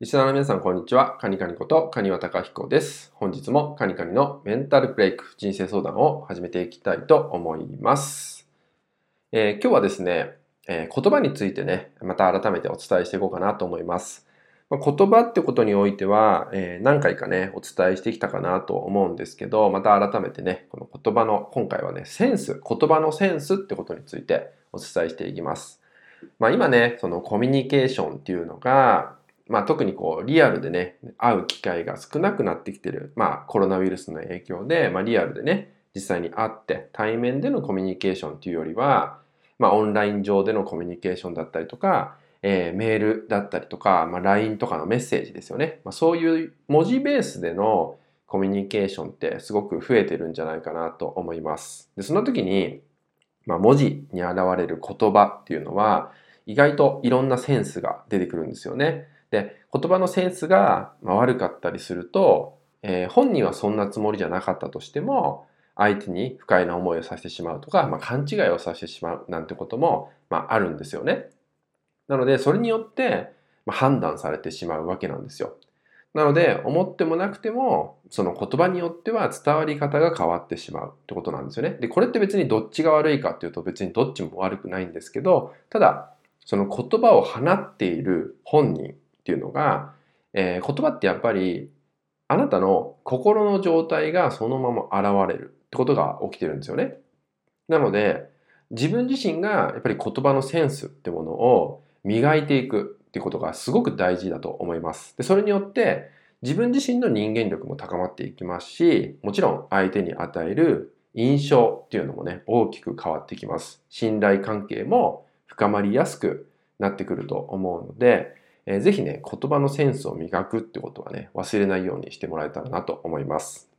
リスナーの皆さん、こんにちは。カニカニことカニワタカヒコです。本日もカニカニのメンタルブレイク人生相談を始めていきたいと思います。えー、今日はですね、えー、言葉についてね、また改めてお伝えしていこうかなと思います。まあ、言葉ってことにおいては、えー、何回かね、お伝えしてきたかなと思うんですけど、また改めてね、この言葉の、今回はね、センス、言葉のセンスってことについてお伝えしていきます。まあ今ね、そのコミュニケーションっていうのが、まあ、特にこうリアルでね会う機会が少なくなってきてる、まあ、コロナウイルスの影響で、まあ、リアルでね実際に会って対面でのコミュニケーションというよりは、まあ、オンライン上でのコミュニケーションだったりとか、えー、メールだったりとか、まあ、LINE とかのメッセージですよね、まあ、そういう文字ベースでのコミュニケーションってすごく増えてるんじゃないかなと思います。でその時に、まあ、文字に現れる言葉っていうのは意外といろんなセンスが出てくるんですよね。で、言葉のセンスが悪かったりすると、えー、本人はそんなつもりじゃなかったとしても、相手に不快な思いをさせてしまうとか、まあ、勘違いをさせてしまうなんてことも、まあ、あるんですよね。なので、それによって、まあ、判断されてしまうわけなんですよ。なので、思ってもなくても、その言葉によっては伝わり方が変わってしまうってことなんですよね。で、これって別にどっちが悪いかっていうと別にどっちも悪くないんですけど、ただ、その言葉を放っている本人っていうのが、えー、言葉ってやっぱりあなたの心の状態がそのまま現れるってことが起きてるんですよね。なので自分自身がやっぱり言葉のセンスってものを磨いていくっていうことがすごく大事だと思います。でそれによって自分自身の人間力も高まっていきますし、もちろん相手に与える印象っていうのもね、大きく変わってきます。信頼関係も深まりやすくなってくると思うので、えー、ぜひね、言葉のセンスを磨くってことはね、忘れないようにしてもらえたらなと思います。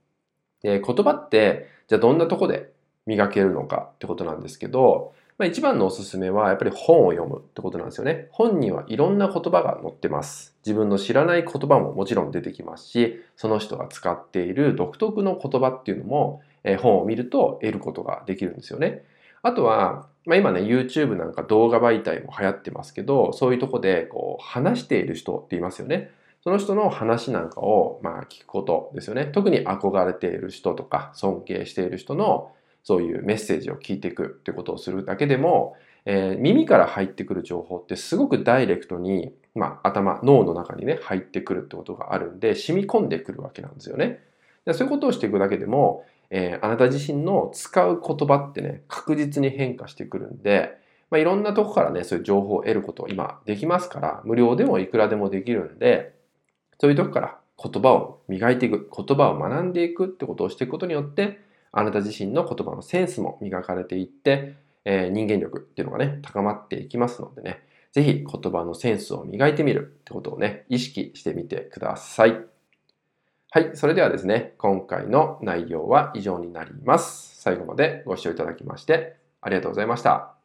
えー、言葉って、じゃあどんなとこで磨けるのかってことなんですけど、まあ、一番のおすすめはやっぱり本を読むってことなんですよね。本にはいろんな言葉が載ってます。自分の知らない言葉ももちろん出てきますし、その人が使っている独特の言葉っていうのも、えー、本を見ると得ることができるんですよね。あとは、まあ、今ね、YouTube なんか動画媒体も流行ってますけど、そういうとこでこう話している人って言いますよね。その人の話なんかをまあ聞くことですよね。特に憧れている人とか尊敬している人のそういうメッセージを聞いていくってことをするだけでも、えー、耳から入ってくる情報ってすごくダイレクトに、まあ、頭、脳の中にね、入ってくるってことがあるんで、染み込んでくるわけなんですよね。でそういうことをしていくだけでも、えー、あなた自身の使う言葉ってね、確実に変化してくるんで、まあ、いろんなとこからね、そういう情報を得ること今できますから、無料でもいくらでもできるんで、そういうとこから言葉を磨いていく、言葉を学んでいくってことをしていくことによって、あなた自身の言葉のセンスも磨かれていって、えー、人間力っていうのがね、高まっていきますのでね、ぜひ言葉のセンスを磨いてみるってことをね、意識してみてください。はい。それではですね、今回の内容は以上になります。最後までご視聴いただきましてありがとうございました。